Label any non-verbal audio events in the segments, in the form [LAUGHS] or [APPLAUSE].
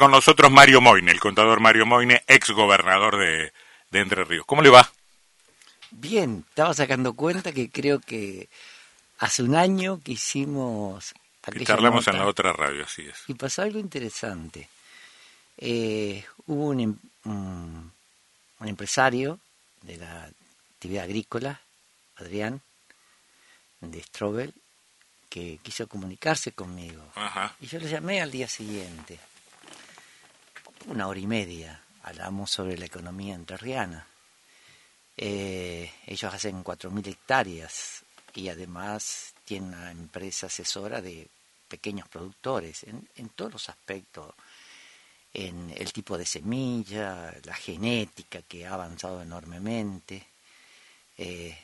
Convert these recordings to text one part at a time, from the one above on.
Con nosotros Mario Moine, el contador Mario Moine, ex gobernador de, Entre Ríos. ¿Cómo le va? Bien, estaba sacando cuenta que creo que hace un año que hicimos... Y charlamos en la otra radio, así es. Y pasó algo interesante. Eh, hubo un, em, un, un empresario de la actividad agrícola, Adrián, de Strobel, que quiso comunicarse conmigo. Y yo le llamé al día siguiente, una hora y media, hablamos sobre la economía entrerriana. Eh, ellos hacen 4.000 hectáreas y además tienen una empresa asesora de pequeños productores en, todos los aspectos, en el tipo de semilla, la genética que ha avanzado enormemente. Eh,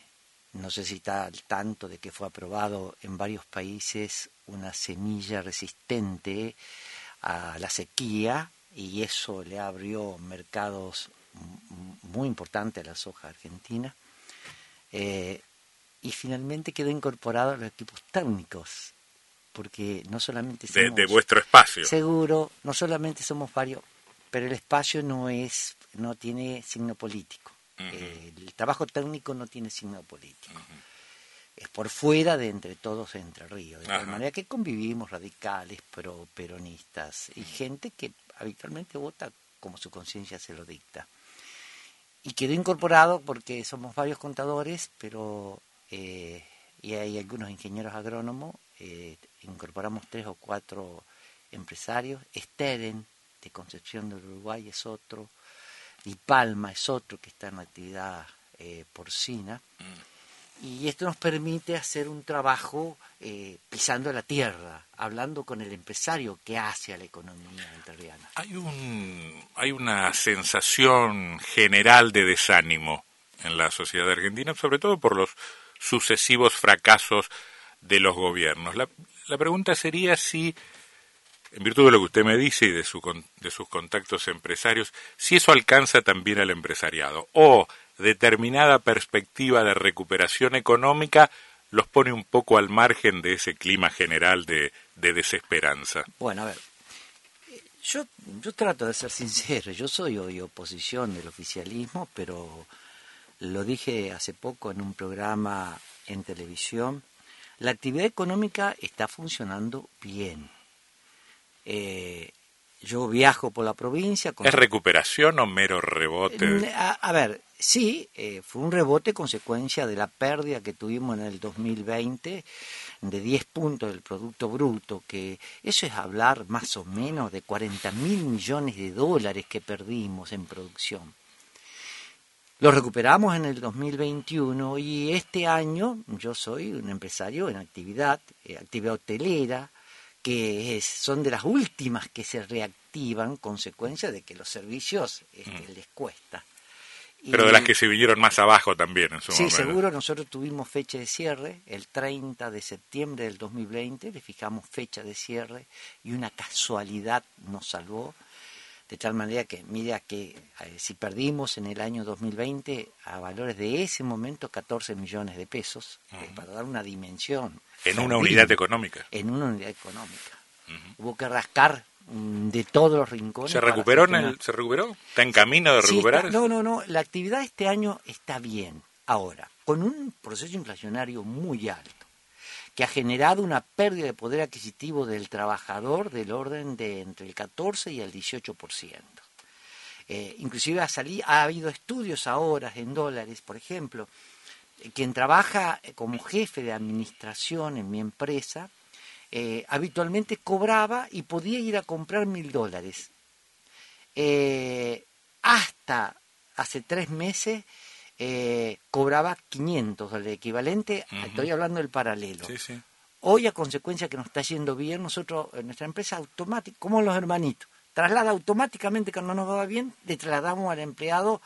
no sé si está al tanto de que fue aprobado en varios países una semilla resistente a la sequía y eso le abrió mercados muy importantes a la soja argentina. Eh, y finalmente quedó incorporado a los equipos técnicos, porque no solamente somos... De, vuestro espacio. Seguro, no solamente somos varios, pero el espacio no es, no tiene signo político. Eh, el trabajo técnico no tiene signo político. Es por fuera de entre todos Entre Ríos. De tal manera que convivimos radicales, pero peronistas y gente que habitualmente vota como su conciencia se lo dicta. Y quedó incorporado porque somos varios contadores, pero eh, y hay algunos ingenieros agrónomos, eh, incorporamos tres o cuatro empresarios, Steren de Concepción del Uruguay es otro, y Palma es otro que está en actividad eh, porcina. Mm. Y esto nos permite hacer un trabajo eh, pisando la tierra, hablando con el empresario que hace a la economía entrerriana. Hay, un, una sensación general de desánimo en la sociedad argentina, sobre todo por los sucesivos fracasos de los gobiernos. La, la pregunta sería si en virtud de lo que usted me dice y de, su, de sus contactos empresarios, si eso alcanza también al empresariado o determinada perspectiva de recuperación económica los pone un poco al margen de ese clima general de, desesperanza. Bueno, a ver, yo, yo trato de ser sincero, yo soy hoy oposición del oficialismo, pero lo dije hace poco en un programa en televisión, la actividad económica está funcionando bien eh, yo viajo por la provincia. ¿Es recuperación o mero rebote? A, ver, sí, eh, fue un rebote consecuencia de la pérdida que tuvimos en el 2020 de 10 puntos del Producto Bruto, que eso es hablar más o menos de 40 mil millones de dólares que perdimos en producción. Lo recuperamos en el 2021 y este año yo soy un empresario en actividad, eh, actividad hotelera, que son de las últimas que se reactivan consecuencia de que los servicios este, mm. les cuesta. Pero de las que se vinieron más abajo también en su sí, seguro, nosotros tuvimos fecha de cierre, el 30 de septiembre del 2020, le fijamos fecha de cierre y una casualidad nos salvó, de tal manera que, mira que eh, si perdimos en el año 2020 a valores de ese momento 14 millones de pesos, eh, para dar una dimensión en una unidad económica. En una unidad económica. Hubo que rascar mm, de todos los rincones. ¿Se recuperó? En ¿Se recuperó? ¿Está en camino de recuperar? no, no, no. La actividad este año está bien. Ahora, con un proceso inflacionario muy alto, que ha generado una pérdida de poder adquisitivo del trabajador del orden de entre el 14 y el 18%. Eh, inclusive ha, salido, ha habido estudios ahora en dólares, por ejemplo, quien trabaja como jefe de administración en mi empresa, eh, habitualmente cobraba y podía ir a comprar mil dólares. Eh, hasta hace tres meses eh, cobraba 500 dólares, equivalente, estoy hablando del paralelo. Hoy, a consecuencia que nos está yendo bien, nosotros, en nuestra empresa, automática, como los hermanitos, traslada automáticamente cuando nos va bien, le trasladamos al empleado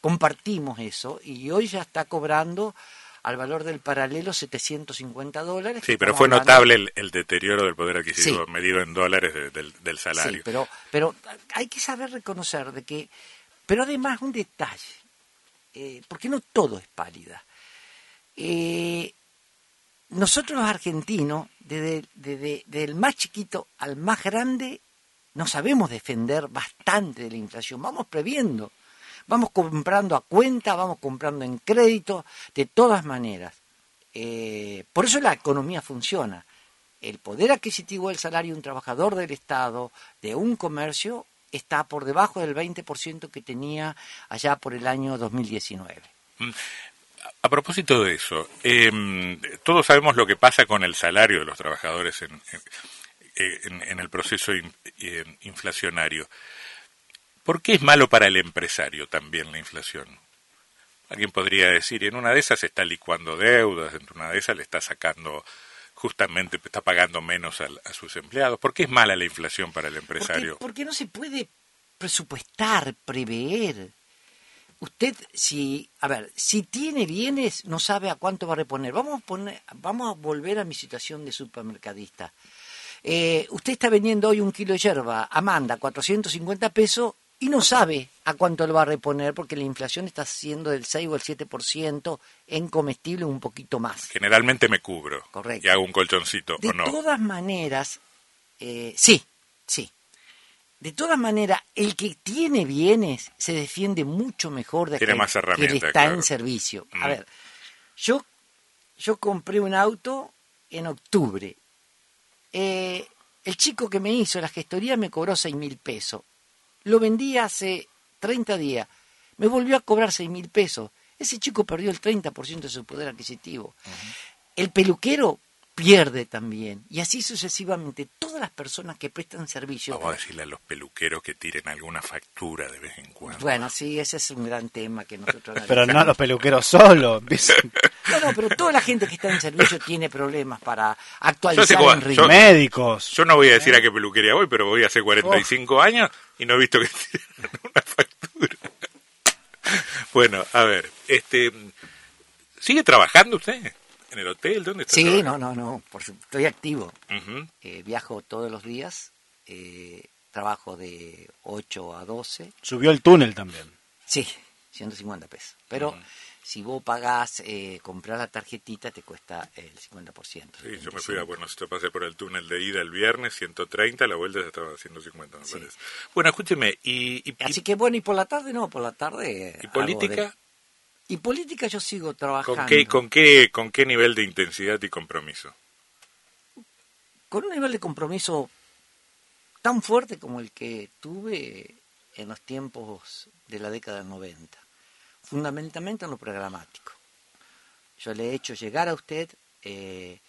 compartimos eso y hoy ya está cobrando al valor del paralelo 750 dólares. Sí, pero fue notable el, deterioro del poder adquisitivo medido en dólares del, salario. Sí, pero, pero hay que saber reconocer de que, pero además un detalle, eh, porque no todo es pálida. Eh, nosotros los argentinos, desde, desde, el más chiquito al más grande, no sabemos defender bastante de la inflación, vamos previendo, vamos comprando a cuenta, vamos comprando en crédito, de todas maneras. Eh, por eso la economía funciona. El poder adquisitivo del salario de un trabajador del Estado, de un comercio, está por debajo del 20% que tenía allá por el año 2019. Mm. A propósito de eso, em, todos sabemos lo que pasa con el salario de los trabajadores en, en, el proceso eh, inflacionario. ¿Por qué es malo para el empresario también la inflación? Alguien podría decir, en una de esas está licuando deudas, en una de esas le está sacando justamente está pagando menos a, sus empleados. ¿Por qué es mala la inflación para el empresario? Porque, no se puede presupuestar, prever. Usted, si, a ver, si tiene bienes, no sabe a cuánto va a reponer. Vamos a, poner, vamos a volver a mi situación de supermercadista. Eh, usted está vendiendo hoy un kilo de yerba, Amanda, 450 pesos, y no sabe a cuánto lo va a reponer porque la inflación está siendo del 6 o el 7% en comestible un poquito más. Generalmente me cubro. Correcto. Y hago un colchoncito, de ¿o no? De todas maneras, eh, sí, sí. De todas maneras, el que tiene bienes se defiende mucho mejor de que, más que está en servicio. A mm. ver, yo, yo compré un auto en octubre. Eh, el chico que me hizo la gestoría me cobró seis mil pesos lo vendí hace 30 días, me volvió a cobrar 6 mil pesos. Ese chico perdió el 30% de su poder adquisitivo. El peluquero pierde también. Y así sucesivamente, todas las personas que prestan servicio. Vamos a decirle a los peluqueros que tiren alguna factura de vez en cuando. Bueno, sí, ese es un gran tema que nosotros. [LAUGHS] pero no los peluqueros solo. [LAUGHS] no, no, pero toda la gente que está en servicio tiene problemas para actualizar en ritmo. Médicos. Yo no voy a decir a qué peluquería voy, pero voy hace 45 años y no he visto que [LAUGHS] tiren una factura. bueno, a ver, este. ¿Sigue trabajando usted? ¿En el hotel? ¿Dónde está? Sí, no, no, no, por estoy activo. Eh, viajo todos los días, eh, trabajo de 8 a 12. ¿Subió el túnel también? Sí, 150 pesos. Pero si vos pagás, eh, comprar la tarjetita, te cuesta el 50%. Sí, yo me fui a Buenos Aires, pasé por el túnel de ida el viernes, 130, la vuelta ya estaba a 150, me parece. Bueno, escúcheme, y, Así que bueno, y por la tarde no, por la tarde... ¿Y política? Y política yo sigo trabajando. ¿Con qué, con, qué, ¿Con qué nivel de intensidad y compromiso? Con un nivel de compromiso tan fuerte como el que tuve en los tiempos de la década del 90, fundamentalmente en lo programático. Yo le he hecho llegar a usted eh,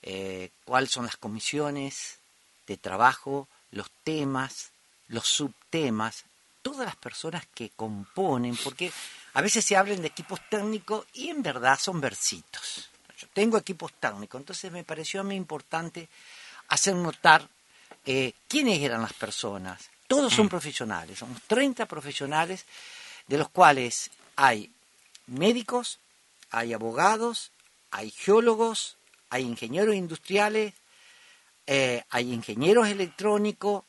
eh, cuáles son las comisiones de trabajo, los temas, los subtemas, todas las personas que componen, porque a veces se hablan de equipos técnicos y en verdad son versitos. Yo tengo equipos técnicos, entonces me pareció a mí importante hacer notar eh, quiénes eran las personas. Todos son mm. profesionales, somos 30 profesionales, de los cuales hay médicos, hay abogados, hay geólogos, hay ingenieros industriales, eh, hay ingenieros electrónicos,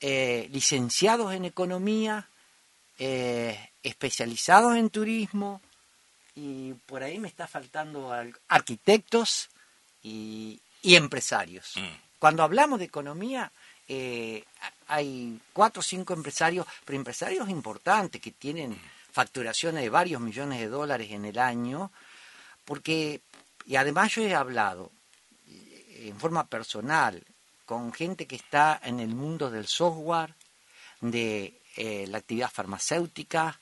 eh, licenciados en economía, eh, especializados en turismo y por ahí me está faltando arquitectos y, empresarios. Mm. Cuando hablamos de economía, eh, hay cuatro o cinco empresarios, pero empresarios importantes que tienen facturaciones de varios millones de dólares en el año, porque, y además yo he hablado eh, en forma personal con gente que está en el mundo del software, de eh, la actividad farmacéutica.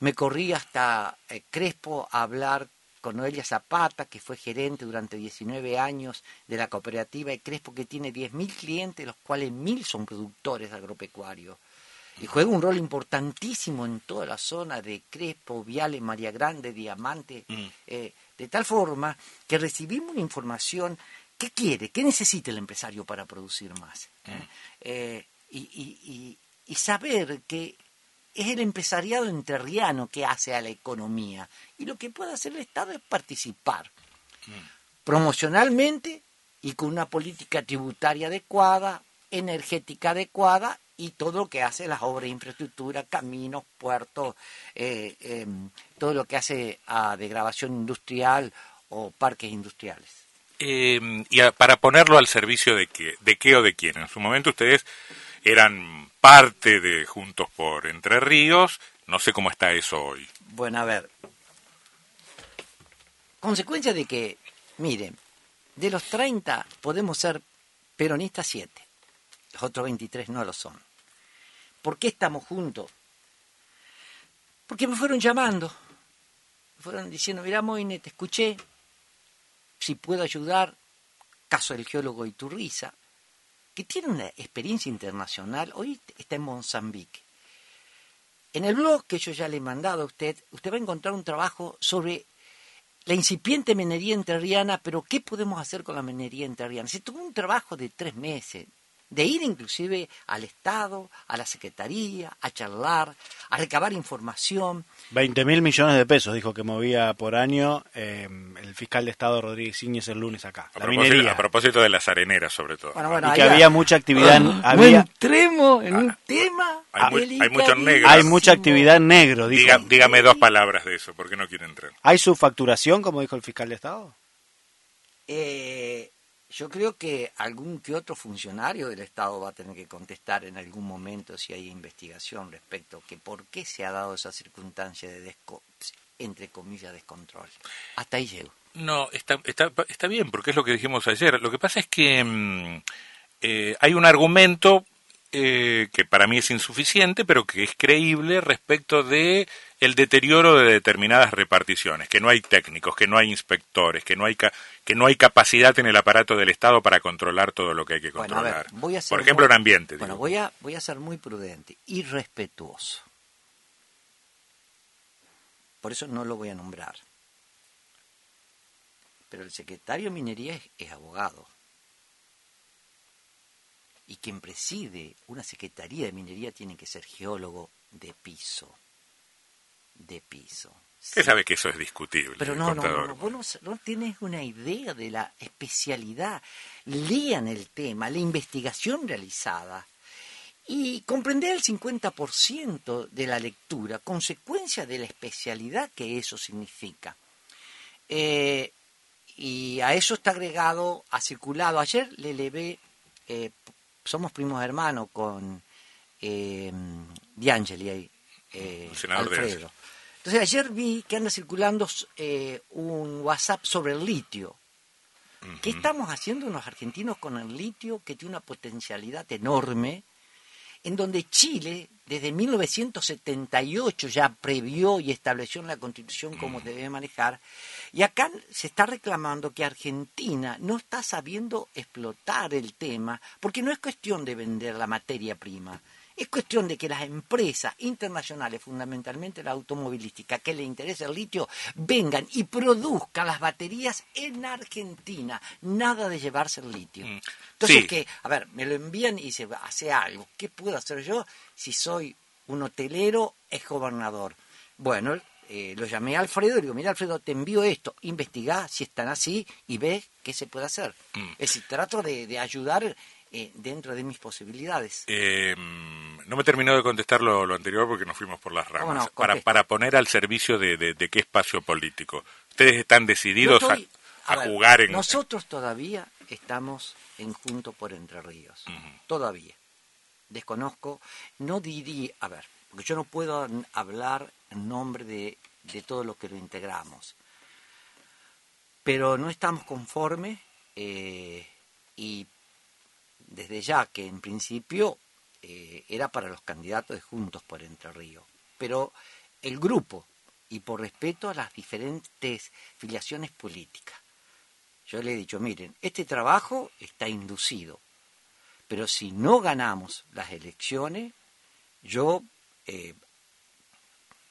Me corrí hasta eh, Crespo a hablar con Noelia Zapata, que fue gerente durante 19 años de la cooperativa de Crespo, que tiene 10.000 clientes, los cuales 1.000 son productores agropecuarios. Y juega un rol importantísimo en toda la zona de Crespo, Viale, María Grande, Diamante, mm. eh, de tal forma que recibimos una información ¿Qué quiere? ¿Qué necesita el empresario para producir más? Mm. y, y saber que es el empresariado enterriano que hace a la economía. Y lo que puede hacer el Estado es participar promocionalmente y con una política tributaria adecuada, energética adecuada y todo lo que hace las obras de infraestructura, caminos, puertos, eh, em, todo lo que hace a degradación industrial o parques industriales. Em, y para ponerlo al servicio de qué, de qué o de quién. En su momento ustedes eran parte de Juntos por Entre Ríos. No sé cómo está eso hoy. Bueno, a ver. Consecuencia de que, miren, de los 30 podemos ser peronistas 7. Los otros 23 no lo son. ¿Por qué estamos juntos? Porque me fueron llamando. Me fueron diciendo, mira Moine, te escuché. Si puedo ayudar, caso del geólogo Iturriza, que tiene una experiencia internacional. Hoy está en Mozambique. En el blog que yo ya le he mandado a usted, usted va a encontrar un trabajo sobre la incipiente minería enterriana, pero ¿qué podemos hacer con la minería enterriana? Se tuvo un trabajo de tres meses, de ir inclusive al Estado, a la Secretaría, a charlar, a recabar información. 20 mil millones de pesos dijo que movía por año eh, el fiscal de Estado Rodríguez Iñez el lunes acá. A, la propósito, minería. a propósito de las areneras, sobre todo. Bueno, bueno, y que había mucha actividad. No había, entremos en un tema. hay mu- hay muchos negros. hay mucha actividad en negro, dijo. Diga- dígame dos palabras de eso, porque no quiere entrar. ¿Hay subfacturación, como dijo el fiscal de Estado? Eh, yo creo que algún que otro funcionario del Estado va a tener que contestar en algún momento si hay investigación respecto que por qué se ha dado esa circunstancia de desco- entre comillas descontrol. Hasta ahí llego. No, está, está, está bien, porque es lo que dijimos ayer. Lo que pasa es que mm, eh, hay un argumento eh, que para mí es insuficiente, pero que es creíble respecto de el deterioro de determinadas reparticiones, que no hay técnicos, que no hay inspectores, que no hay ca- que no hay capacidad en el aparato del Estado para controlar todo lo que hay que Bueno, a ver, controlar. voy a ser Por ejemplo, muy- en ambiente. Bueno, digo. voy a, voy a ser muy prudente y respetuoso. Por eso no lo voy a nombrar. Pero el secretario de Minería es, es abogado. Y quien preside una secretaría de minería tiene que ser geólogo de piso. De piso. Usted Sí. sabe que eso es discutible. Pero no, no, no, vos no, no tienes una idea de la especialidad. Lean el tema, la investigación realizada y comprender el 50% de la lectura, consecuencia de la especialidad que eso significa. Eh, y a eso está agregado, ha circulado. Ayer le levé, eh, somos primos hermanos con eh, D'Angeli, ahí, eh, Alfredo. Entonces ayer vi que anda circulando eh, un WhatsApp sobre el litio. ¿Qué estamos haciendo los argentinos con el litio que tiene una potencialidad enorme? En donde Chile, desde 1978, ya previó y estableció en la Constitución cómo debe manejar. Y acá se está reclamando que Argentina no está sabiendo explotar el tema, porque no es cuestión de vender la materia prima. Es cuestión de que las empresas internacionales, fundamentalmente la automovilística, que le interesa el litio, vengan y produzcan las baterías en Argentina. Nada de llevarse el litio. Mm. Entonces, Sí. que, a ver, me lo envían y se hace algo. ¿Qué puedo hacer yo si soy un hotelero, ex gobernador? Bueno, eh, lo llamé a Alfredo y le digo, mira Alfredo, te envío esto, investigá si están así y ve qué se puede hacer. Mm. Es decir, trato de, de ayudar eh, dentro de mis posibilidades. Eh, no me terminó de contestar lo, lo anterior porque nos fuimos por las ramas. Para, para poner al servicio de, de- de qué espacio político. Ustedes están decididos estoy- a, a ver, jugar en... Nosotros todavía estamos en Junto por Entre Ríos. Todavía. Desconozco, no diría, a ver, porque yo no puedo hablar en nombre de, de todo lo que lo integramos. Pero no estamos conformes eh, y desde ya que en principio eh, era para los candidatos de Juntos por Entre Ríos. Pero el grupo, y por respeto a las diferentes filiaciones políticas, yo le he dicho, miren, este trabajo está inducido, pero si no ganamos las elecciones, yo, eh,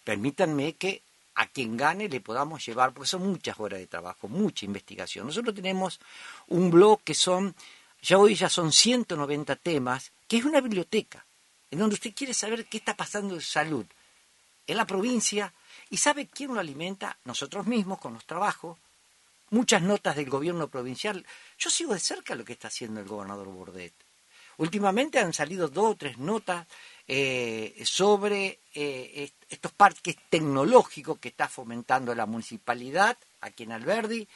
permítanme que a quien gane le podamos llevar, porque son muchas horas de trabajo, mucha investigación. Nosotros tenemos un blog que son, ya hoy ya son 190 temas, que es una biblioteca, en donde usted quiere saber qué está pasando en salud en la provincia y sabe quién lo alimenta, nosotros mismos con los trabajos, muchas notas del gobierno provincial. Yo sigo de cerca lo que está haciendo el gobernador Bordet. Últimamente han salido dos o tres notas eh, sobre eh, est- estos parques tecnológicos que está fomentando la municipalidad aquí en Alberdi,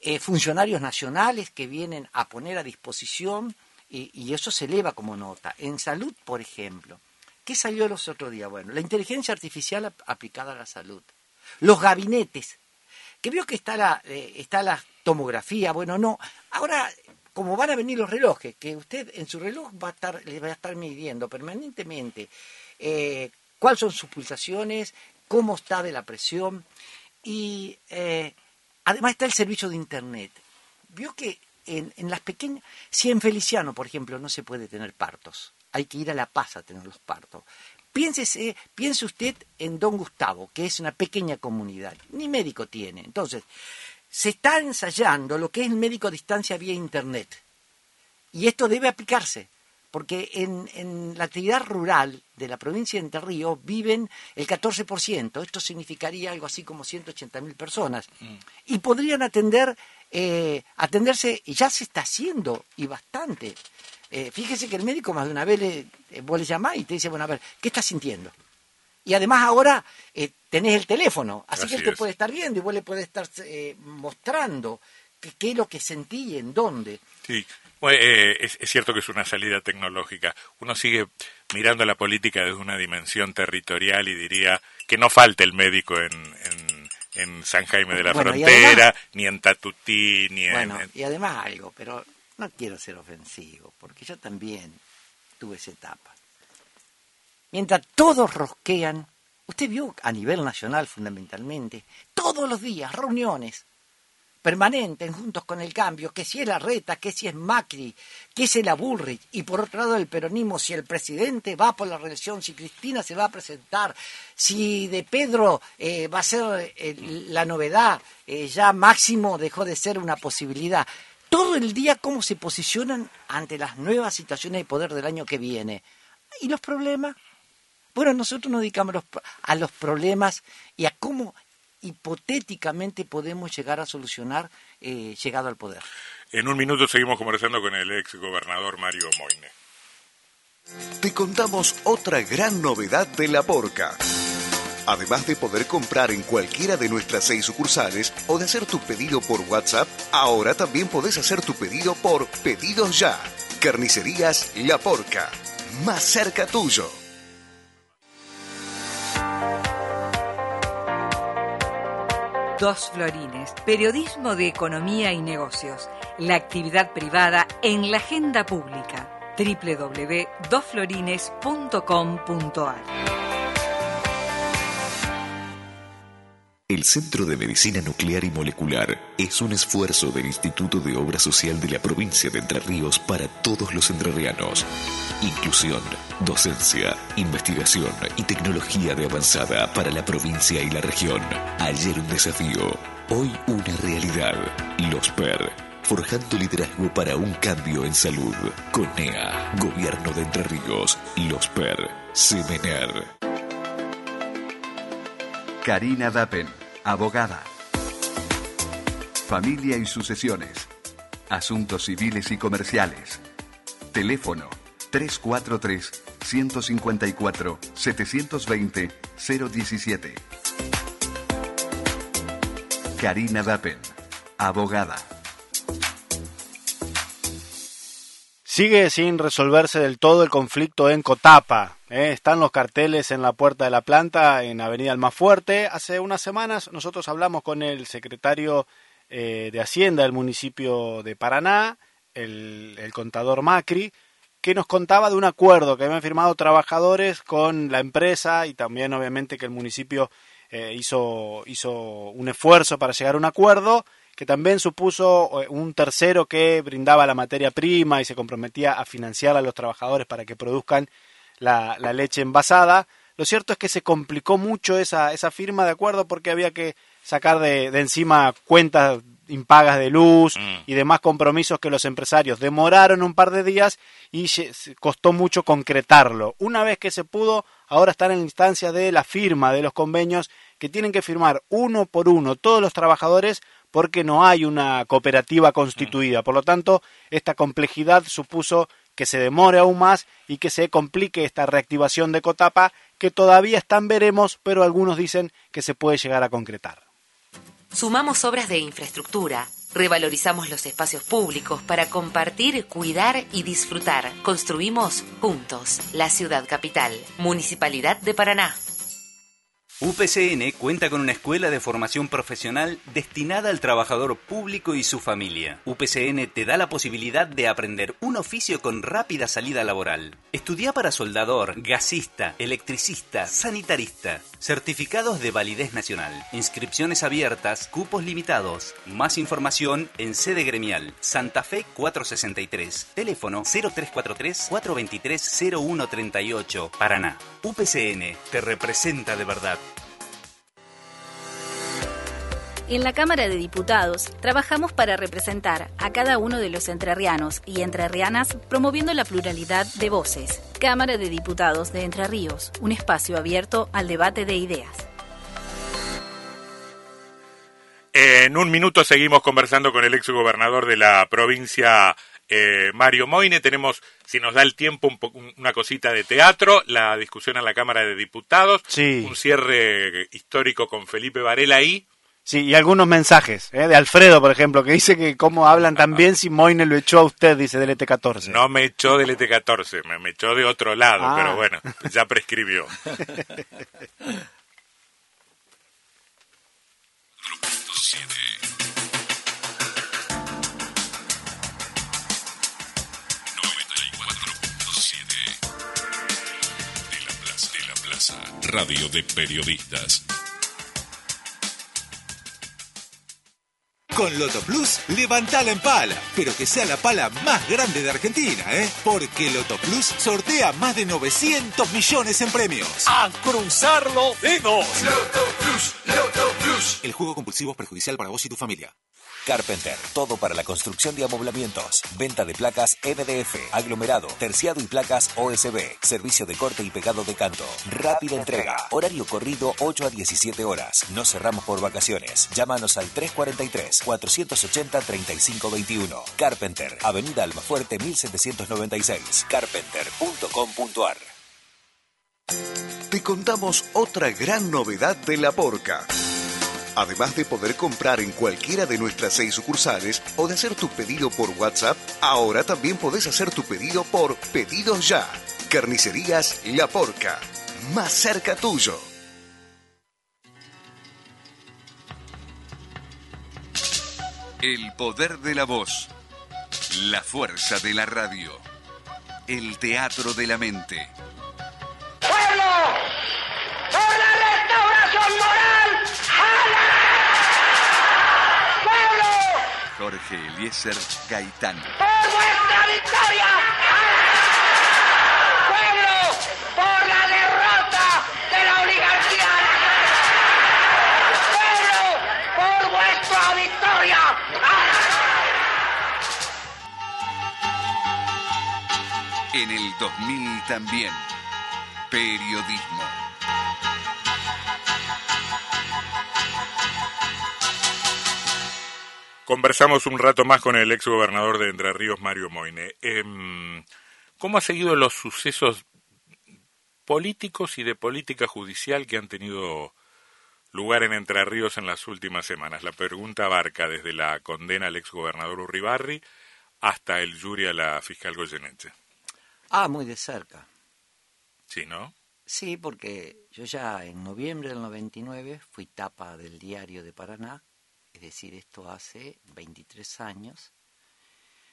eh, funcionarios nacionales que vienen a poner a disposición y, eso se eleva como nota. En salud, por ejemplo, ¿qué salió los otros días? Bueno, la inteligencia artificial aplicada a la salud. Los gabinetes, que vio que está la, está la tomografía, bueno, no. Ahora, como van a venir los relojes, que usted en su reloj va a estar, le va a estar midiendo permanentemente eh, cuáles son sus pulsaciones, cómo está de la presión, y eh, además está el servicio de Internet. Vio que en, las pequeñas, si en Feliciano, por ejemplo, no se puede tener partos, hay que ir a La Paz a tener los partos. Piénsese, piense usted en Don Gustavo, que es una pequeña comunidad, ni médico tiene. Entonces, se está ensayando lo que es el médico a distancia vía Internet. Y esto debe aplicarse porque en, la actividad rural de la provincia de Entre Ríos viven el 14%, esto significaría algo así como 180.000 personas, mm. y podrían atender, eh, atenderse, y ya se está haciendo, y bastante. Eh, fíjese que el médico más de una vez le, eh, vos le llamás y te dice, bueno, a ver, ¿qué estás sintiendo? Y además ahora tenés el teléfono, así, que él te puede estar viendo y vos le puedes estar mostrando qué es lo que sentí y en dónde. Sí, eh, es, cierto que es una salida tecnológica. Uno sigue mirando la política desde una dimensión territorial y diría que no falte el médico en, en, San Jaime de la Frontera, ni en Tatutí, ni bueno, y además algo, pero no quiero ser ofensivo, porque yo también tuve esa etapa. Mientras todos rosquean, usted vio a nivel nacional fundamentalmente, todos los días reuniones, permanente Juntos con el Cambio, que si es la reta, que si es Macri, que es el Aburrich, y por otro lado el peronismo, si el presidente va por la reelección, si Cristina se va a presentar, si de Pedro eh, va a ser eh, la novedad, eh, ya máximo dejó de ser una posibilidad. Todo el día cómo se posicionan ante las nuevas situaciones de poder del año que viene. ¿Y los problemas? Bueno, nosotros nos dedicamos a los problemas y a cómo hipotéticamente podemos llegar a solucionar eh, llegado al poder. En un minuto seguimos conversando con el ex gobernador Mario Moine. Te contamos otra gran novedad de La Porca. Además de poder comprar en cualquiera de nuestras seis sucursales o de hacer tu pedido por WhatsApp, ahora también podés hacer tu pedido por Pedidos Ya. Carnicerías La Porca. Más cerca tuyo. Dos Florines, periodismo de economía y negocios, la actividad privada en la agenda pública. www.dosflorines.com.ar El Centro de Medicina Nuclear y Molecular es un esfuerzo del Instituto de Obra Social de la provincia de Entre Ríos para todos los entrerrianos. Inclusión, docencia, investigación y tecnología de avanzada para la provincia y la región. Ayer un desafío, hoy una realidad. Los PER, forjando liderazgo para un cambio en salud. CONEA, Gobierno de Entre Ríos. Los PER, Semener. Karina Dapen, abogada. Familia y sucesiones. Asuntos civiles y comerciales. Teléfono 343-154-720-017. Karina Dapen, abogada. Sigue sin resolverse del todo el conflicto en Cotapa. ¿eh? Están los carteles en la puerta de la planta en Avenida Almafuerte. Hace unas semanas nosotros hablamos con el secretario eh, de Hacienda del municipio de Paraná, el, contador Macri, que nos contaba de un acuerdo que habían firmado trabajadores con la empresa y también obviamente que el municipio eh, hizo, hizo un esfuerzo para llegar a un acuerdo que también supuso eh, un tercero que brindaba la materia prima y se comprometía a financiar a los trabajadores para que produzcan la, leche envasada. Lo cierto es que se complicó mucho esa, esa firma de acuerdo porque había que sacar de, de encima cuentas impagas de luz mm. y demás compromisos que los empresarios demoraron un par de días y costó mucho concretarlo. Una vez que se pudo, ahora están en la instancia de la firma de los convenios que tienen que firmar uno por uno todos los trabajadores porque no hay una cooperativa constituida. Por lo tanto, esta complejidad supuso que se demore aún más y que se complique esta reactivación de Cotapa, que todavía están veremos, pero algunos dicen que se puede llegar a concretar. Sumamos obras de infraestructura, Revalorizamos los espacios públicos para compartir, cuidar y disfrutar. Construimos juntos la ciudad capital. Municipalidad de Paraná. UPCN cuenta con una escuela de formación profesional destinada al trabajador público y su familia. UPCN te da la posibilidad de aprender un oficio con rápida salida laboral. Estudia para soldador, gasista, electricista, sanitarista. Certificados de validez nacional. Inscripciones abiertas, cupos limitados. Más información en sede gremial. Santa Fe 463. Teléfono 0343 423 0138. Paraná. UPCN te representa de verdad. En la Cámara de Diputados trabajamos para representar a cada uno de los entrerrianos y entrerrianas promoviendo la pluralidad de voces. Cámara de Diputados de Entre Ríos, un espacio abierto al debate de ideas. En un minuto seguimos conversando con el ex gobernador de la provincia, eh, Mario Moine. Tenemos, si nos da el tiempo, una cosita de teatro, la discusión en la Cámara de Diputados, un cierre histórico con Felipe Varela y Sí, y algunos mensajes, ¿eh? de Alfredo, por ejemplo, que dice que cómo hablan tan bien si Moine lo echó a usted, dice del ET14. No me echó del ET14, me, echó de otro lado, ah. pero bueno, ya prescribió. Radio de Periodistas. Con Loto Plus, levantala en pala, pero que sea la pala más grande de Argentina, ¿eh? Porque Loto Plus sortea más de 900 millones en premios. ¡A cruzar los dedos! Loto Plus, Loto Plus. El juego compulsivo es perjudicial para vos y tu familia. Carpenter, todo para la construcción de amoblamientos. Venta de placas MDF, aglomerado, terciado y placas OSB. Servicio de corte y pegado de canto. Rápida entrega. Horario corrido 8 a 17 horas. No cerramos por vacaciones. Llámanos al 343-480-3521. Carpenter, Avenida Almafuerte 1796. Carpenter.com.ar. Te contamos otra gran novedad de La Porca. Además de poder comprar en cualquiera de nuestras seis sucursales o de hacer tu pedido por WhatsApp, ahora también podés hacer tu pedido por Pedidos Ya. Carnicerías La Porca. Más cerca tuyo. El poder de la voz. La fuerza de la radio. El teatro de la mente. ¡Pueblo! ¡Por la restauración Jorge Eliezer Gaitán. ¡Por vuestra victoria! ¡Pueblo! ¡Por la derrota de la oligarquía! ¡Pueblo! ¡Por vuestra victoria! En el 2000 también. Periodismo. Conversamos un rato más con el ex gobernador de Entre Ríos, Mario Moine. Em, ¿Cómo ha seguido los sucesos políticos y de política judicial que han tenido lugar en Entre Ríos en las últimas semanas? La pregunta abarca desde la condena al ex gobernador Urribarri hasta el jury a la fiscal Goyeneche. Ah, muy de cerca. Sí, ¿no? Sí, porque yo ya en noviembre del 99 fui tapa del diario de Paraná es decir, esto hace 23 años,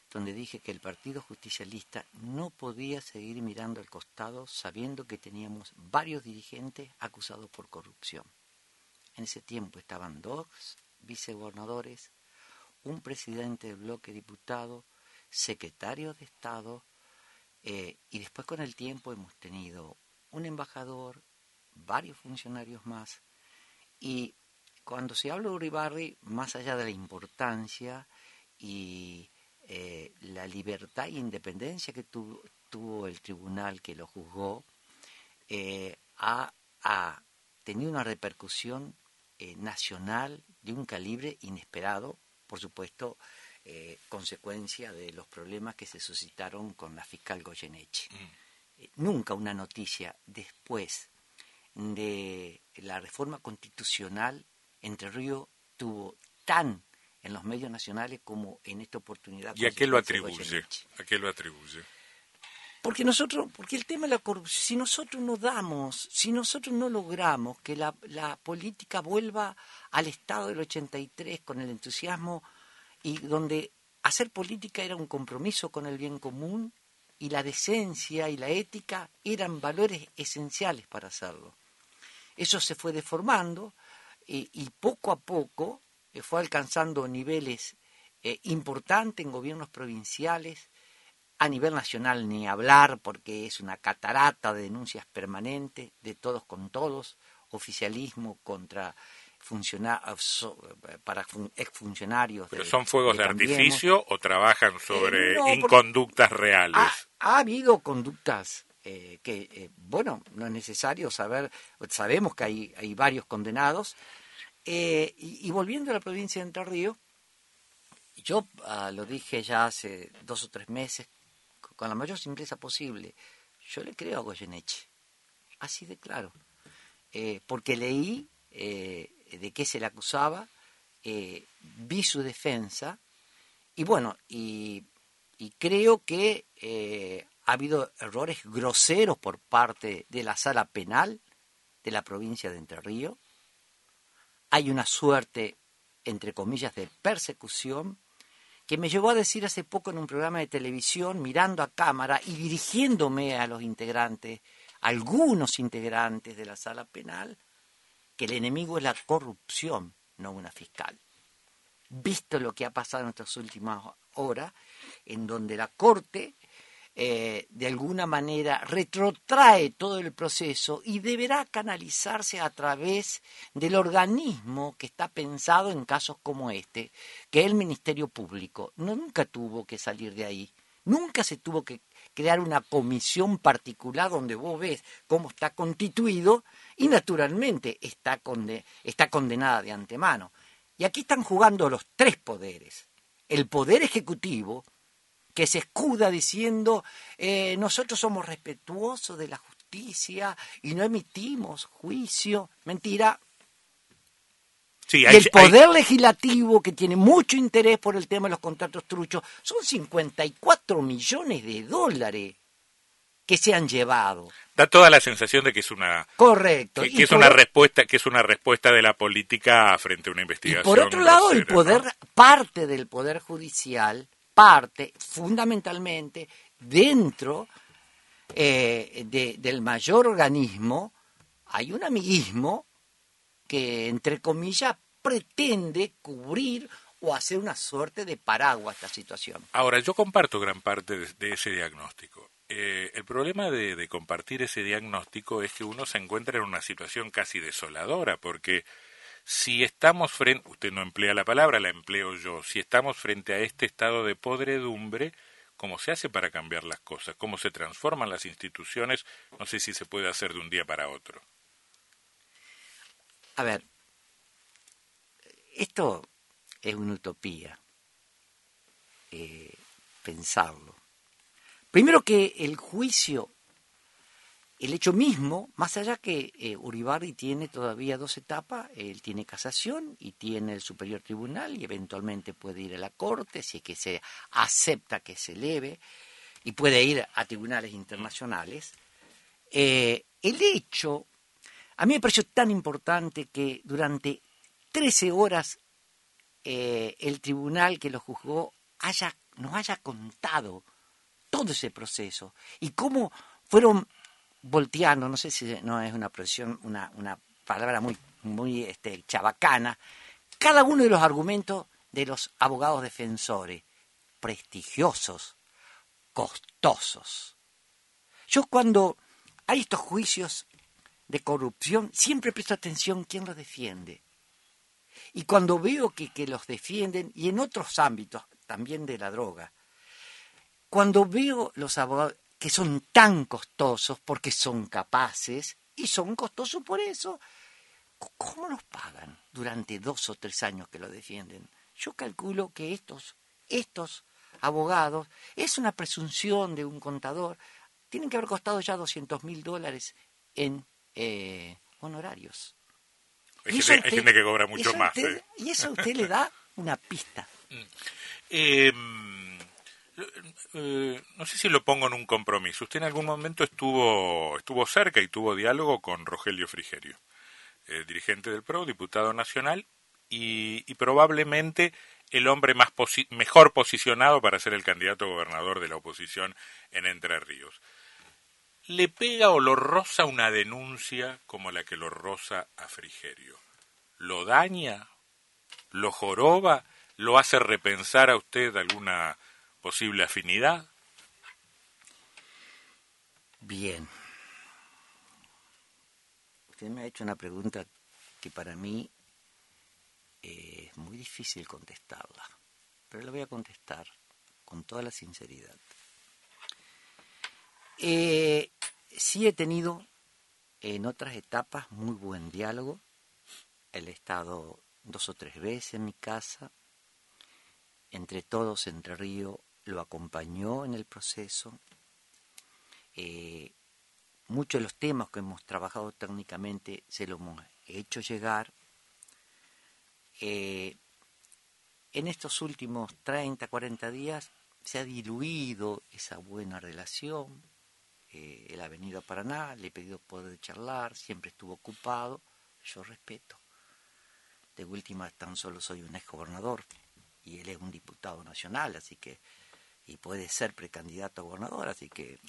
donde dije que el Partido Justicialista no podía seguir mirando al costado sabiendo que teníamos varios dirigentes acusados por corrupción. En ese tiempo estaban dos vicegobernadores, un presidente del bloque diputado, secretario de Estado, eh, y después con el tiempo hemos tenido un embajador, varios funcionarios más, y cuando se habla de Uribarri, más allá de la importancia y eh, la libertad e independencia que tuvo el tribunal que lo juzgó, eh, ha, tenido una repercusión eh, nacional de un calibre inesperado, por supuesto, consecuencia de los problemas que se suscitaron con la fiscal Goyeneche. Mm. nunca una noticia después de la reforma constitucional entre Río tuvo tan en los medios nacionales como en esta oportunidad. ¿Y a qué lo atribuye? ¿A qué lo atribuye? Porque nosotros, porque el tema de la corrupción, si nosotros no damos, si nosotros no logramos que la, la política vuelva al estado del 83 con el entusiasmo y donde hacer política era un compromiso con el bien común y la decencia y la ética eran valores esenciales para hacerlo. Eso se fue deformando y, poco a poco eh, fue alcanzando niveles eh, importantes en gobiernos provinciales, a nivel nacional ni hablar porque es una catarata de denuncias permanentes de todos con todos, oficialismo contra funcionarios para exfuncionarios. ¿Pero son fuegos de, artificio o trabajan sobre eh, inconductas reales? Ha, habido conductas eh, que, eh, bueno, no es necesario saber, sabemos que hay, hay varios condenados. Y, y, volviendo a la provincia de Entre Ríos, yo ah, lo dije ya hace dos o tres meses, con la mayor simpleza posible. Yo le creo a Goyeneche, así de claro, eh, porque leí eh, de qué se le acusaba, eh, vi su defensa, y bueno, y, creo que ha habido errores groseros por parte de la sala penal de la provincia de Entre Ríos. Hay una suerte, entre comillas, de persecución que me llevó a decir hace poco en un programa de televisión, mirando a cámara y dirigiéndome a los integrantes, algunos integrantes de la sala penal, que el enemigo es la corrupción, no una fiscal. Visto lo que ha pasado en estas últimas horas, en donde la Corte eh, de alguna manera retrotrae todo el proceso y deberá canalizarse a través del organismo que está pensado en casos como este, que es el Ministerio Público. nunca tuvo que salir de ahí, nunca se tuvo que crear una comisión particular donde vos ves cómo está constituido y naturalmente está, está condenada de antemano. Y aquí están jugando los tres poderes. El poder ejecutivo, que se escuda diciendo eh, nosotros somos respetuosos de la justicia y no emitimos juicio. Mentira. y el poder legislativo, que tiene mucho interés por el tema de los contratos truchos, son 54 millones de dólares que se han llevado. Da toda la sensación de que es una correcto que, es una respuesta que es una respuesta de la política frente a una investigación. por otro lado, el poder parte del poder judicial parte fundamentalmente dentro eh, del mayor organismo, hay un amiguismo que, entre comillas, pretende cubrir o hacer una suerte de paraguas esta situación. Ahora, yo comparto gran parte de, ese diagnóstico. Eh, el problema de, de, compartir ese diagnóstico es que uno se encuentra en una situación casi desoladora, porque si estamos frente, usted no emplea la palabra, la empleo yo, si estamos frente a este estado de podredumbre, ¿cómo se hace para cambiar las cosas? ¿Cómo se transforman las instituciones? No sé si se puede hacer de un día para otro. A ver, esto es una utopía, eh, pensarlo. Primero que el juicio el hecho mismo, más allá que eh, Uribarri tiene todavía dos etapas, él tiene casación y tiene el superior tribunal y eventualmente puede ir a la corte si es que se acepta que se eleve y puede ir a tribunales internacionales. Eh, el hecho, a mí me pareció tan importante que durante 13 horas eh, el tribunal que lo juzgó haya, nos haya contado todo ese proceso y cómo fueron volteando, no sé si no es una presión, una, una palabra muy, muy este, chabacana, cada uno de los argumentos de los abogados defensores, prestigiosos, costosos. Yo cuando hay estos juicios de corrupción, siempre presto atención quién los defiende. Y cuando veo que, que los defienden, y en otros ámbitos, también de la droga, cuando veo los abogados, que son tan costosos porque son capaces y son costosos por eso. ¿Cómo los pagan durante dos o tres años que lo defienden? Yo calculo que estos, estos abogados, es una presunción de un contador, tienen que haber costado ya 200 mil dólares en eh, honorarios. Hay, gente, que cobra mucho más. ¿Y eso a usted le da una pista. [LAUGHS] Eh, eh, no sé si lo pongo en un compromiso. Usted en algún momento estuvo, estuvo cerca y tuvo diálogo con Rogelio Frigerio, eh, dirigente del PRO, diputado nacional, y, probablemente el hombre más mejor posicionado para ser el candidato gobernador de la oposición en Entre Ríos. ¿Le pega o lo roza una denuncia como la que lo roza a Frigerio? ¿Lo daña? ¿Lo joroba? ¿Lo hace repensar a usted alguna posible afinidad? Bien. Usted me ha hecho una pregunta que para mí eh, es muy difícil contestarla, pero la voy a contestar con toda la sinceridad. Eh, sí he tenido en otras etapas muy buen diálogo. He estado dos o tres veces en mi casa. Entre todos, Entre Río lo acompañó en el proceso. Eh, muchos de los temas que hemos trabajado técnicamente se lo hemos hecho llegar. Eh, en estos últimos 30, 40 días se ha diluido esa buena relación. Eh, él ha venido a Paraná, le he pedido poder charlar, siempre estuvo ocupado, yo respeto. De última, tan solo soy un ex gobernador y él es un diputado nacional, así que y puede ser precandidato a gobernador, así que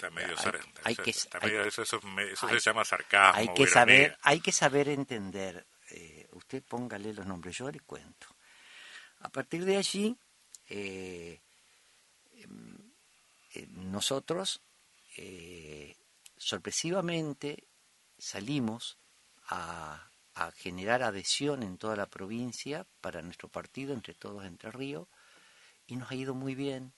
hay, que eso, se llama sarcasmo. Hay que saber, hay que saber entender. Eh, usted póngale los nombres, yo le cuento. A partir de allí, eh, em, eh, nosotros sorpresivamente salimos a, a generar adhesión en toda la provincia para nuestro partido, entre todos Entre Ríos, y nos ha ido muy bien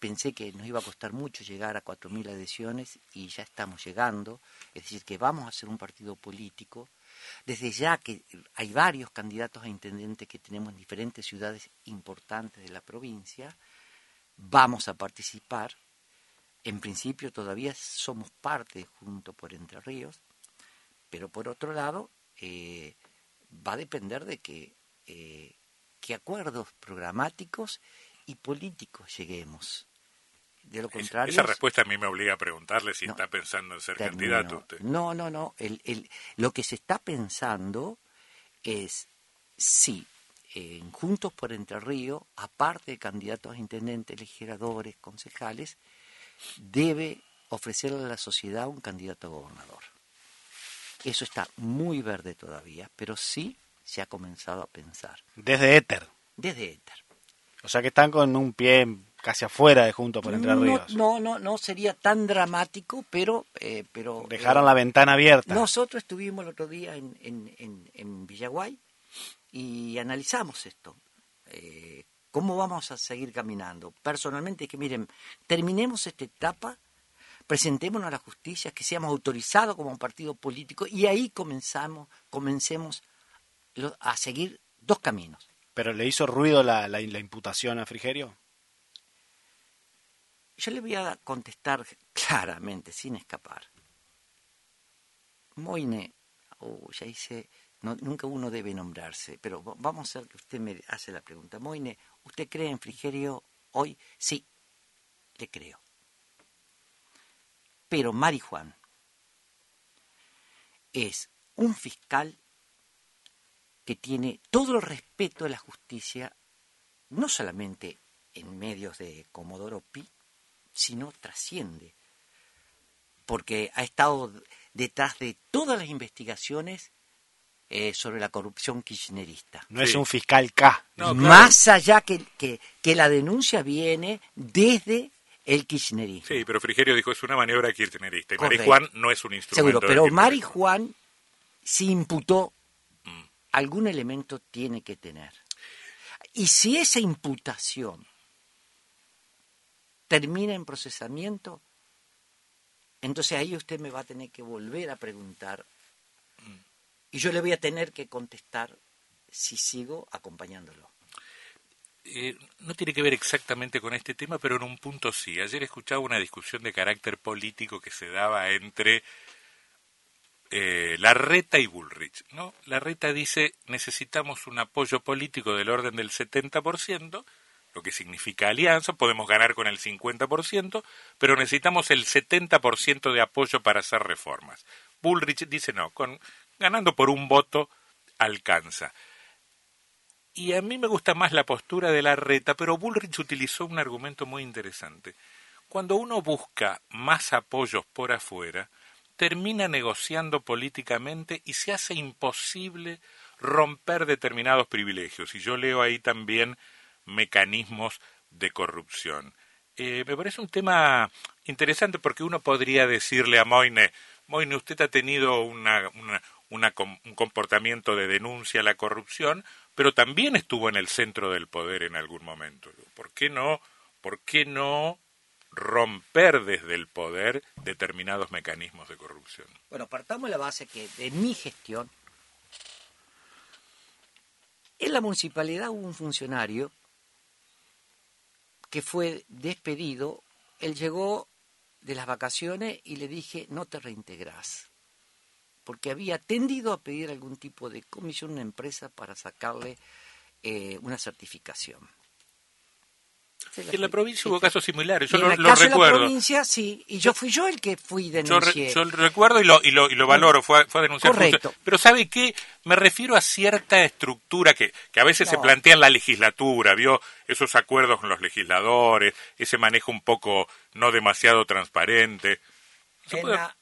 pensé que nos iba a costar mucho llegar a 4.000 adhesiones y ya estamos llegando, es decir, que vamos a ser un partido político. Desde ya que hay varios candidatos a intendente que tenemos en diferentes ciudades importantes de la provincia, vamos a participar. En principio todavía somos parte junto por Entre Ríos, pero por otro lado eh, va a depender de que, eh, qué acuerdos programáticos y políticos lleguemos. De lo contrario. Esa respuesta a mí me obliga a preguntarle si está pensando en ser candidato usted. No, no, no. El, el, lo que se está pensando es si en Juntos por Entre Ríos, aparte de candidatos a intendentes, legisladores, concejales, debe ofrecerle a la sociedad un candidato a gobernador. Eso está muy verde todavía, pero sí se ha comenzado a pensar. Desde Éter. Desde Éter. O sea que están con un pie casi afuera de Juntos por Entre Ríos. No, no, no sería tan dramático, pero... Eh, pero Dejaron la ventana abierta. Nosotros estuvimos el otro día en, en, en, Villaguay y analizamos esto. Eh, ¿Cómo vamos a seguir caminando? Personalmente, que miren, terminemos esta etapa, presentémonos a la justicia, que seamos autorizados como un partido político y ahí comenzamos, comencemos a seguir dos caminos. ¿Pero le hizo ruido la, la, la imputación a Frigerio? Yo le voy a contestar claramente, sin escapar. Moine, oh, ya hice, nunca uno debe nombrarse, pero vamos a ver que usted me hace la pregunta. Moine, ¿usted cree en Frigerio hoy? Sí, le creo. Pero Mari Juan es un fiscal que tiene todo el respeto de la justicia, no solamente en medios de Comodoro Pi, sino trasciende, porque ha estado detrás de todas las investigaciones eh, sobre la corrupción kirchnerista. No es un fiscal K. Más allá que, que, la denuncia viene desde el kirchnerismo. Sí, pero Frigerio dijo es una maniobra kirchnerista y Marijuán no es un instrumento. Seguro, pero Marijuán si imputó mm. algún elemento tiene que tener. Y si esa imputación termina en procesamiento, entonces ahí usted me va a tener que volver a preguntar y yo le voy a tener que contestar si sigo acompañándolo. Eh, no tiene que ver exactamente con este tema, pero en un punto sí. Ayer escuchaba una discusión de carácter político que se daba entre eh, Larreta y Bullrich. ¿no? Larreta dice necesitamos un apoyo político del orden del 70%, lo que significa alianza, podemos ganar con el 50%, pero necesitamos el 70% de apoyo para hacer reformas. Bullrich dice no, con, ganando por un voto alcanza. Y a mí me gusta más la postura de Larreta, pero Bullrich utilizó un argumento muy interesante. Cuando uno busca más apoyos por afuera, termina negociando políticamente y se hace imposible romper determinados privilegios. Y yo leo ahí también mecanismos de corrupción. Eh, me parece un tema interesante porque uno podría decirle a Moine, Moine, usted ha tenido una, un comportamiento de denuncia a la corrupción, pero también estuvo en el centro del poder en algún momento. ¿Por qué no, por qué no romper desde el poder determinados mecanismos de corrupción. Bueno, partamos de la base que de mi gestión, en la municipalidad hubo un funcionario que fue despedido, él llegó de las vacaciones y le dije, no te reintegras, porque había tendido a pedir algún tipo de comisión a una empresa para sacarle eh, una certificación. En la provincia hubo casos similares, yo lo, en recuerdo. De la provincia, sí, y yo fui yo el que fui denuncié. Yo, recuerdo y lo, y lo, y lo valoro, fue, fue a denunciar. Correcto. Pero ¿sabe qué? Me refiero a cierta estructura que, que a veces se plantea en la legislatura, ¿vio? Esos acuerdos con los legisladores, ese manejo un poco no demasiado transparente.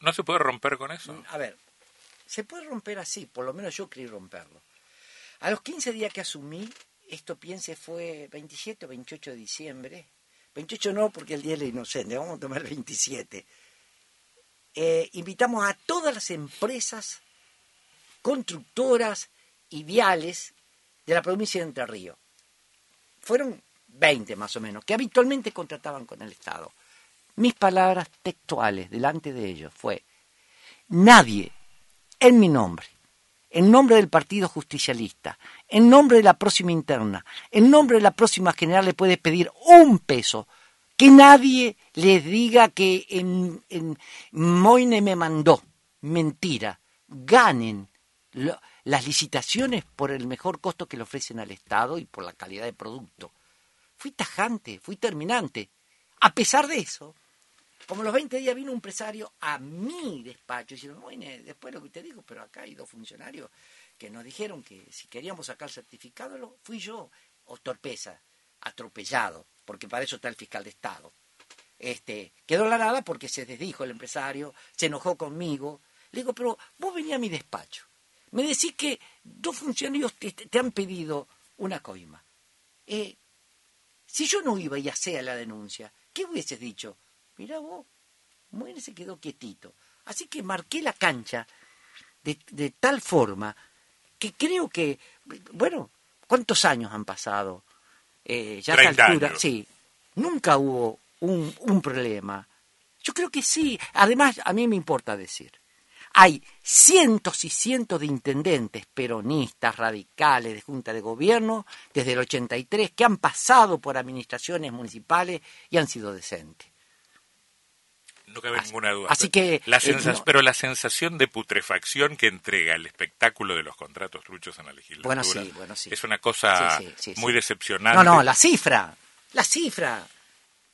¿No se puede romper con eso? A ver, se puede romper así, por lo menos yo creí romperlo. A los 15 días que asumí, esto piense fue 27 o 28 de diciembre. 28 no, porque el día de la inocente, vamos a tomar 27. Eh, invitamos a todas las empresas constructoras y viales de la provincia de Entre Ríos. Fueron 20 más o menos, que habitualmente contrataban con el Estado. Mis palabras textuales delante de ellos fue, nadie en mi nombre en nombre del Partido Justicialista, en nombre de la próxima interna, en nombre de la próxima general le puede pedir un peso. Que nadie les diga que en, Moine me mandó. Mentira. Ganen las licitaciones por el mejor costo que le ofrecen al Estado y por la calidad de producto. Fui tajante, fui terminante. A pesar de eso, como los 20 días vino un empresario a mi despacho diciendo, bueno, después lo que te digo, pero acá hay dos funcionarios que nos dijeron que si queríamos sacar certificado, lo, fui yo, o torpeza, atropellado, porque para eso está el fiscal de Estado. Este, quedó la nada porque se desdijo el empresario, se enojó conmigo. Le digo, pero vos venís a mi despacho. Me decís que dos funcionarios te, han pedido una coima. Eh, si yo no iba y hacía la denuncia, ¿qué hubieses dicho? Mira vos, Moine se quedó quietito. Así que marqué la cancha de, tal forma que creo que, bueno, ¿cuántos años han pasado? Eh, ya a altura, sí, nunca hubo un, un problema. Yo creo que sí. Además, a mí me importa decir, hay cientos y cientos de intendentes peronistas, radicales, de junta de gobierno, desde el 83, que han pasado por administraciones municipales y han sido decentes. No cabe ninguna duda. Así que, la eh, Pero la sensación de putrefacción que entrega el espectáculo de los contratos truchos en la legislatura bueno, sí, es una cosa muy decepcionante. No, no, la cifra, la cifra.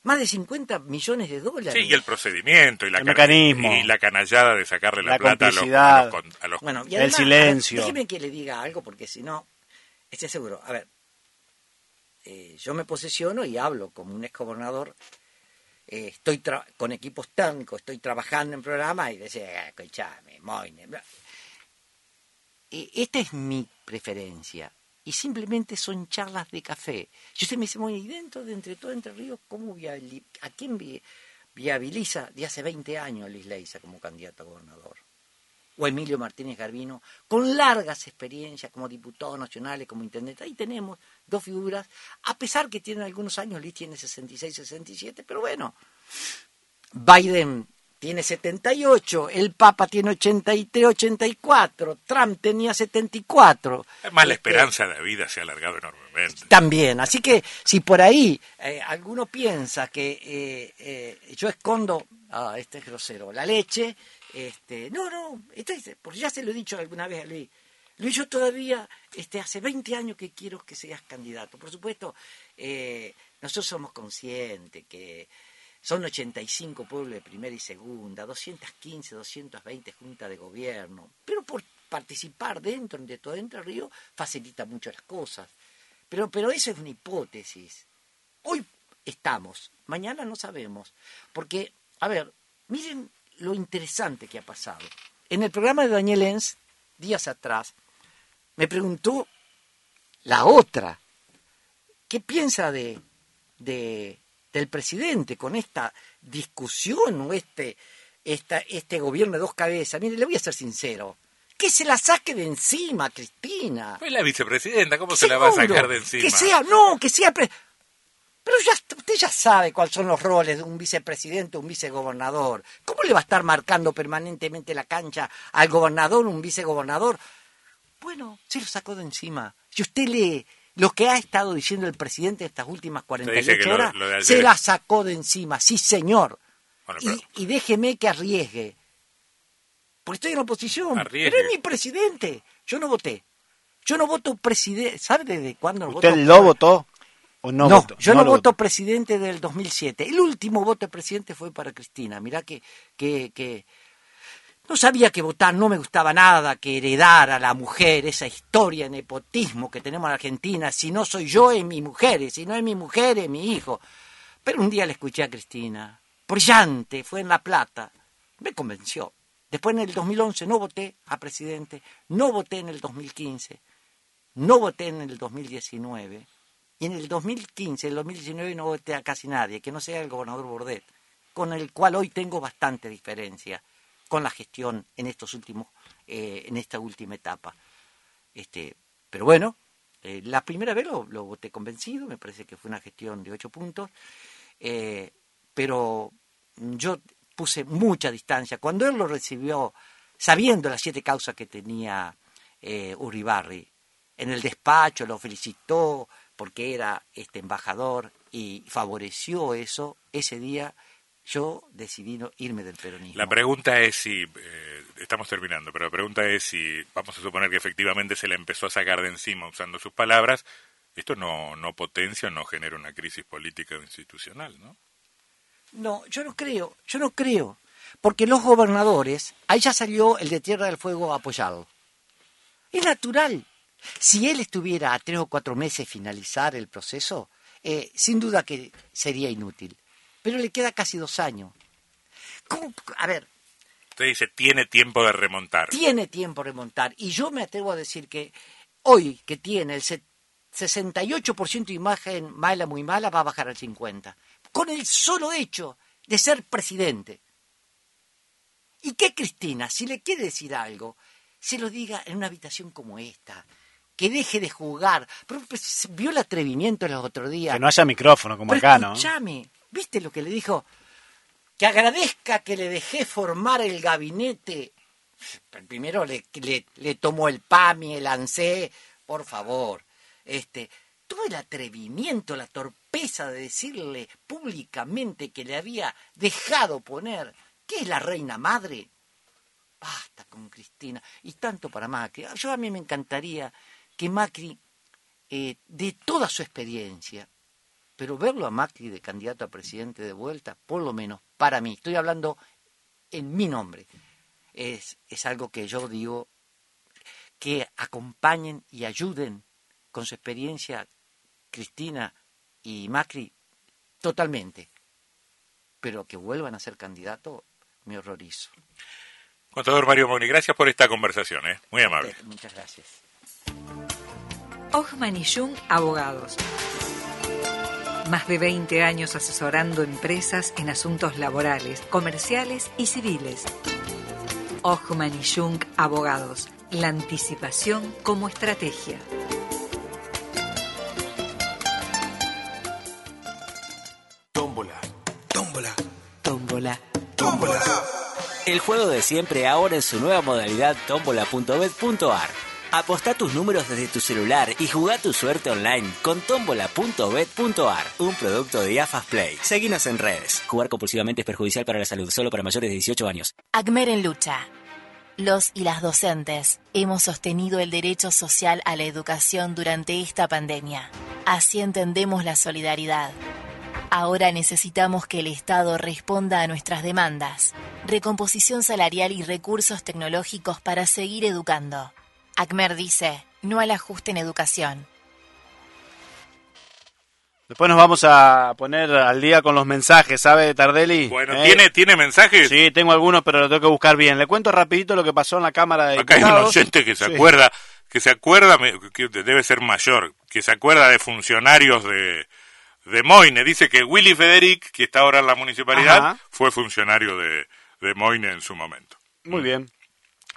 Más de 50 millones de dólares. Sí, y el procedimiento y la, mecanismo. y la canallada de sacarle la, plata a los, Bueno, el silencio. déjeme que le diga algo porque si no, estoy seguro. A ver, eh, yo me posesiono y hablo como un exgobernador eh, estoy con equipos técnicos, estoy trabajando en programas y decía, escuchame, Moine. esta es mi preferencia. Y simplemente son charlas de café. Yo se me dice, y dentro de Entre Todo Entre Ríos, ¿cómo ¿a quién viabiliza de hace 20 años Liz Leisa como candidato a gobernador? O Emilio Martínez Garbino, con largas experiencias como diputados nacionales, como intendente. Ahí tenemos dos figuras, a pesar que tienen algunos años, Liz tiene 66, 67, pero bueno, Biden tiene 78, el Papa tiene 83, 84, Trump tenía 74. Además, la Este, esperanza de vida se ha alargado enormemente. También, así que si por ahí eh, alguno piensa que eh, eh, yo escondo, ah, este es grosero, la leche, este, no, no, este- porque ya se lo he dicho alguna vez a Luis. Luis, yo todavía, este, hace 20 años que quiero que seas candidato. Por supuesto, nosotros somos conscientes que son 85 pueblos de primera y segunda, 215, 220 juntas de gobierno, pero por participar dentro de todo Entre Río facilita mucho las cosas. Pero, pero eso es una hipótesis. Hoy estamos, mañana no sabemos. Porque, a ver, miren lo interesante que ha pasado. En el programa de Daniel Enz, días atrás, me preguntó la otra, ¿qué piensa de, de- del presidente con esta discusión o este, esta, este gobierno de dos cabezas? Mire, le voy a ser sincero. Que se la saque de encima, Cristina. Fue la vicepresidenta, ¿cómo se la va a sacar de encima? Que sea, no, que sea. pre- Pero ya, usted ya sabe cuáles son los roles de un vicepresidente o un vicegobernador. ¿Cómo le va a estar marcando permanentemente la cancha al gobernador, un vicegobernador? Bueno, se lo sacó de encima. Si usted lee lo que ha estado diciendo el presidente estas últimas 48 que lo- horas, lo ayer se la sacó de encima. Sí, señor. Bueno, Y- pero- y, déjeme que arriesgue. Porque estoy en la oposición. Arriesgue. Pero es mi presidente. Yo no voté. Yo no voto presidente. ¿Sabe desde cuándo no ¿Usted voto? lo votó o no, No, votó? yo no, lo voto votó. presidente del 2007. El último voto de presidente fue para Cristina. Mirá que, que, que no sabía que votar, no me gustaba nada que heredar a la mujer esa historia, nepotismo que tenemos en Argentina. Si no soy yo, es mi mujer, si no es mi mujer, es mi hijo. Pero un día le escuché a Cristina, brillante, fue en La Plata, me convenció. Después en el 2011 no voté a presidente, no voté en el 2015, no voté en el 2019 y en el 2015, el 2019 no voté a casi nadie, que no sea el gobernador Bordet, con el cual hoy tengo bastante diferencia con la gestión en estos últimos, eh, en esta última etapa. Este, pero bueno, eh, la primera vez lo, lo voté convencido, me parece que fue una gestión de ocho puntos, eh, pero yo puse mucha distancia. Cuando él lo recibió, sabiendo las siete causas que tenía Uribarri, en el despacho lo felicitó porque era este embajador y favoreció eso, ese día yo decidí no irme del peronismo. La pregunta es si, eh, estamos terminando, pero la pregunta es si, vamos a suponer que efectivamente se la empezó a sacar de encima usando sus palabras, esto no, no potencia o no genera una crisis política o institucional, ¿no? No, yo no creo, yo no creo. Porque los gobernadores, ahí ya salió el de Tierra del Fuego a apoyarlo. Es natural. Si él estuviera a tres o cuatro meses finalizar el proceso, eh, sin duda que sería inútil. Pero le queda casi dos años. ¿Cómo? A ver, Usted dice, tiene tiempo de remontar. tiene tiempo de remontar. Y yo me atrevo a decir que hoy, que tiene el se- 68% de imagen mala, muy mala, va a bajar al 50%. Con el solo hecho de ser presidente. Y que Cristina, si le quiere decir algo, se lo diga en una habitación como esta. Que deje de jugar. Pero, pues, vio el atrevimiento los otros días. Que no haya micrófono como Pero acá, ¿no? ¿Viste lo que le dijo? Que agradezca que le dejé formar el gabinete. Primero le, le, tomó el PAMI, el ANSE, por favor. Este, tuvo el atrevimiento, la torpeza de decirle públicamente que le había dejado poner, que es la reina madre? Basta con Cristina. Y tanto para Macri. Yo a mí me encantaría que Macri, eh, de toda su experiencia, pero verlo a Macri de candidato a presidente de vuelta, por lo menos para mí, estoy hablando en mi nombre, es, es algo que yo digo, que acompañen y ayuden con su experiencia Cristina y Macri totalmente, pero que vuelvan a ser candidato, me horrorizo. Contador Mario Moni, gracias por esta conversación, ¿eh? muy amable. Muchas gracias. Ochman y Jung Abogados. Más de 20 años asesorando empresas en asuntos laborales, comerciales y civiles. Ochman y Jung Abogados. La anticipación como estrategia. Tómbola. Tómbola. Tómbola. Tómbola. El juego de siempre ahora en su nueva modalidad tombola.bet.ar. Apostá tus números desde tu celular y jugá tu suerte online con tombola.bet.ar, un producto de AFAS Play. Seguinos en redes. Jugar compulsivamente es perjudicial para la salud, solo para mayores de 18 años. ACMER en lucha. Los y las docentes hemos sostenido el derecho social a la educación durante esta pandemia. Así entendemos la solidaridad. Ahora necesitamos que el Estado responda a nuestras demandas. Recomposición salarial y recursos tecnológicos para seguir educando. ACMER dice, no al ajuste en educación. Después nos vamos a poner al día con los mensajes, ¿sabe, Tardelli? Bueno, ¿tiene, ¿tiene mensajes? Sí, tengo algunos, pero lo tengo que buscar bien. Le cuento rapidito lo que pasó en la Cámara de Acá Diputados. hay un oyente que se Sí. acuerda, que se acuerda, me- que debe ser mayor, que se acuerda de funcionarios de, de Moine. Dice que Willy Federic, que está ahora en la municipalidad, Ajá. fue funcionario de, de Moine en su momento. Muy bien.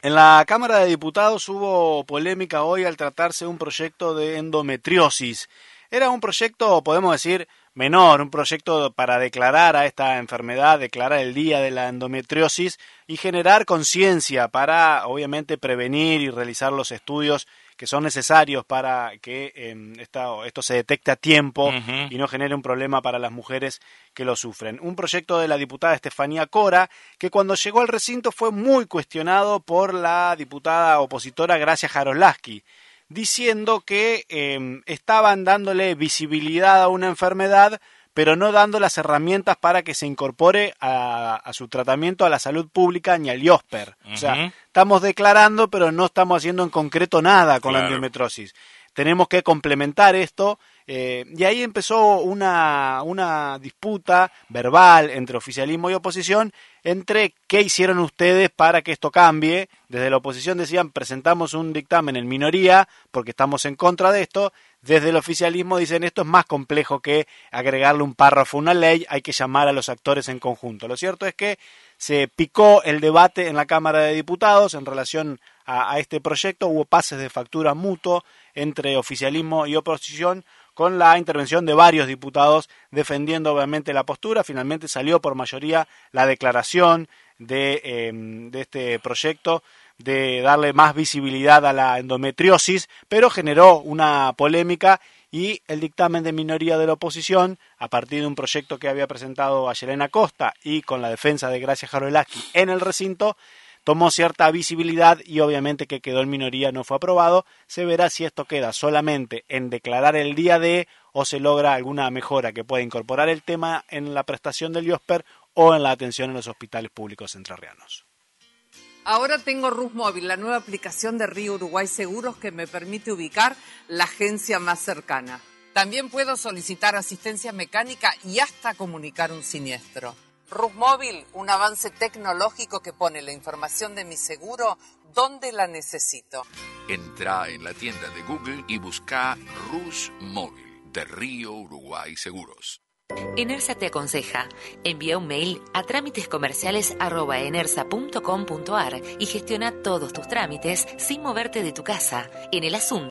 En la Cámara de Diputados hubo polémica hoy al tratarse un proyecto de endometriosis. Era un proyecto, podemos decir, menor, un proyecto para declarar a esta enfermedad, declarar el día de la endometriosis y generar conciencia para, obviamente, prevenir y realizar los estudios que son necesarios para que eh, esta- esto se detecte a tiempo y no genere un problema para las mujeres que lo sufren. Un proyecto de la diputada Estefanía Cora, que cuando llegó al recinto fue muy cuestionado por la diputada opositora Gracia Jarolaski, diciendo que eh, estaban dándole visibilidad a una enfermedad, pero no dando las herramientas para que se incorpore a, a su tratamiento a la salud pública ni al IOSPER. O sea, estamos declarando, pero no estamos haciendo en concreto nada con la endometriosis. Tenemos que complementar esto eh, y ahí empezó una, una disputa verbal entre oficialismo y oposición entre qué hicieron ustedes para que esto cambie. Desde la oposición decían presentamos un dictamen en minoría porque estamos en contra de esto. Desde el oficialismo dicen esto es más complejo que agregarle un párrafo a una ley, hay que llamar a los actores en conjunto. Lo cierto es que se picó el debate en la Cámara de Diputados en relación a, a este proyecto, hubo pases de factura mutuo entre oficialismo y oposición con la intervención de varios diputados defendiendo obviamente la postura. Finalmente salió por mayoría la declaración de, eh, de este proyecto de darle más visibilidad a la endometriosis, pero generó una polémica y el dictamen de minoría de la oposición, a partir de un proyecto que había presentado a Yelena Costa y con la defensa de Gracia Jarolaski en el recinto, tomó cierta visibilidad y obviamente que quedó en minoría no fue aprobado. Se verá si esto queda solamente en declarar el día de o se logra alguna mejora que pueda incorporar el tema en la prestación del IOSPER o en la atención en los hospitales públicos entrerrianos. Ahora tengo Rus Móvil, la nueva aplicación de Río Uruguay Seguros que me permite ubicar la agencia más cercana. También puedo solicitar asistencia mecánica y hasta comunicar un siniestro. Rus Móvil, un avance tecnológico que pone la información de mi seguro donde la necesito. Entra en la tienda de Google y busca Rus Móvil de Río Uruguay Seguros. Enersa te aconseja. Envía un mail a trámitescomerciales.enersa.com.ar y gestiona todos tus trámites sin moverte de tu casa. En el asunto